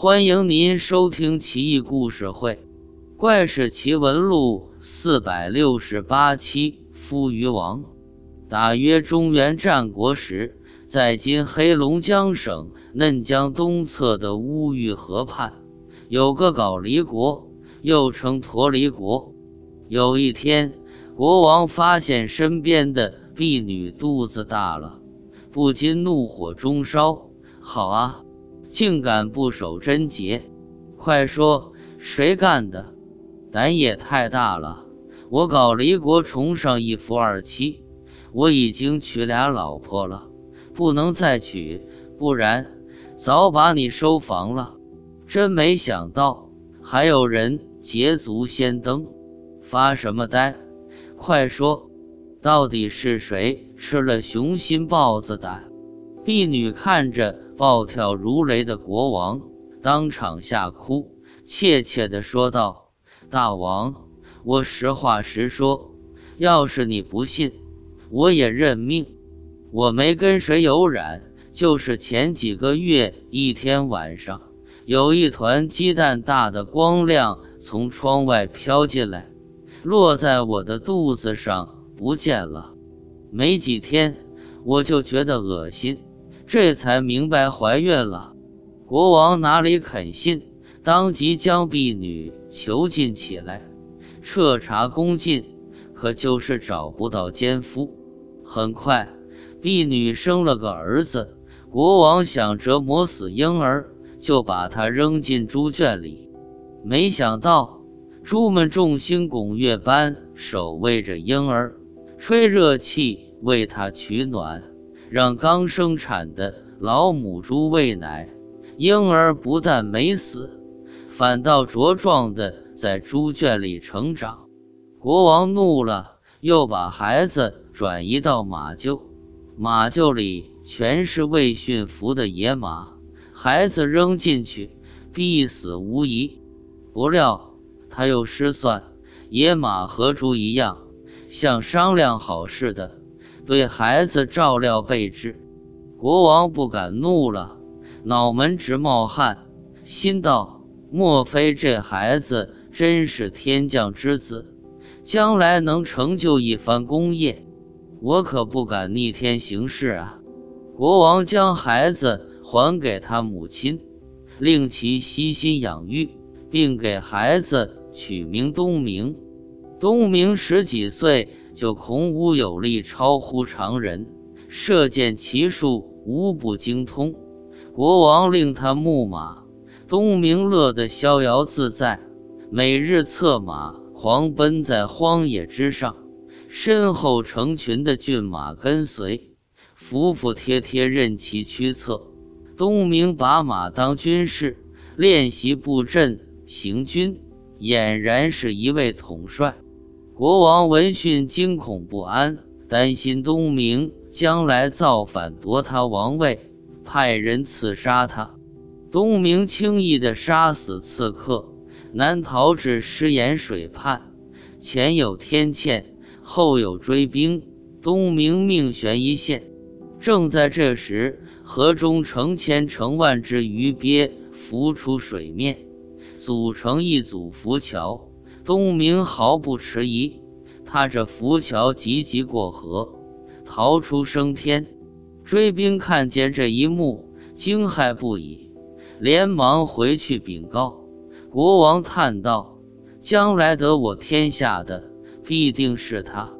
欢迎您收听《奇异故事会·怪事奇闻录》四百六十八期。夫余王，大约中原战国时，在今黑龙江省嫩江东侧的乌玉河畔，有个皋离国，又称驼离国。有一天，国王发现身边的婢女肚子大了，不禁怒火中烧。好啊，竟敢不守贞洁！快说，谁干的？胆也太大了！我搞离国崇尚一夫二妻，我已经娶俩老婆了，不能再娶，不然早把你收房了。真没想到还有人捷足先登，发什么呆？快说，到底是谁吃了雄心豹子胆？婢女看着暴跳如雷的国王，当场吓哭，怯怯地说道：“大王。”我实话实说，要是你不信，我也认命。我没跟谁有染，就是前几个月一天晚上，有一团鸡蛋大的光亮从窗外飘进来，落在我的肚子上不见了。没几天，我就觉得恶心，这才明白怀孕了。国王哪里肯信，当即将婢女囚禁起来。彻查宫禁，可就是找不到奸夫。很快，婢女生了个儿子。国王想折磨死婴儿，就把他扔进猪圈里。没想到，猪们众星拱月般守卫着婴儿，吹热气为他取暖，让刚生产的老母猪喂奶。婴儿不但没死，反倒茁壮的。在猪圈里成长，国王怒了，又把孩子转移到马厩。马厩里全是未驯服的野马，孩子扔进去必死无疑。不料他又失算，野马和猪一样，像商量好似的，对孩子照料备至。国王不敢怒了，脑门直冒汗，心道：莫非这孩子？真是天降之子，将来能成就一番功业，我可不敢逆天行事啊！国王将孩子还给他母亲，令其悉心养育，并给孩子取名东明。东明十几岁就孔武有力，超乎常人，射箭骑术无不精通。国王令他牧马，东明乐得逍遥自在。每日策马狂奔在荒野之上，身后成群的骏马跟随，服服帖帖任其驱策。东明把马当军士，练习布阵行军，俨然是一位统帅。国王闻讯惊恐不安，担心东明将来造反夺他王位，派人刺杀他。东明轻易地杀死刺客。难逃至狮岩水畔，前有天堑，后有追兵。东明命悬一线。正在这时，河中成千成万只鱼鳖浮出水面，组成一组浮桥。东明毫不迟疑，踏着浮桥急急过河，逃出升天。追兵看见这一幕，惊骇不已，连忙回去禀告。国王叹道：“将来得我天下的必定是他，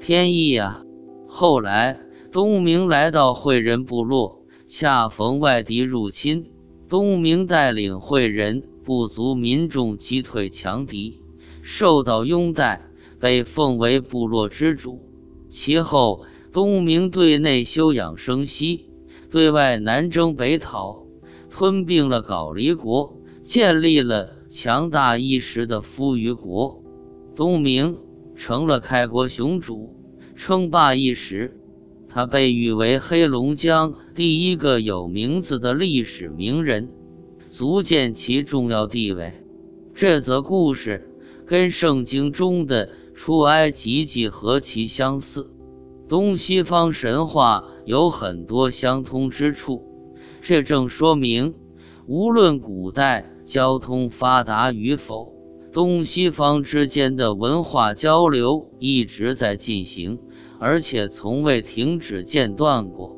天意啊！”后来，东明来到惠人部落，恰逢外敌入侵。东明带领惠人部族民众击退强敌，受到拥戴，被奉为部落之主。其后，东明对内休养生息，对外南征北讨，吞并了皋离国。建立了强大一时的夫余国，东明成了开国雄主，称霸一时。他被誉为黑龙江第一个有名字的历史名人，足见其重要地位。这则故事跟圣经中的出埃及记何其相似，东西方神话有很多相通之处。这正说明。无论古代交通发达与否，东西方之间的文化交流一直在进行，而且从未停止间断过。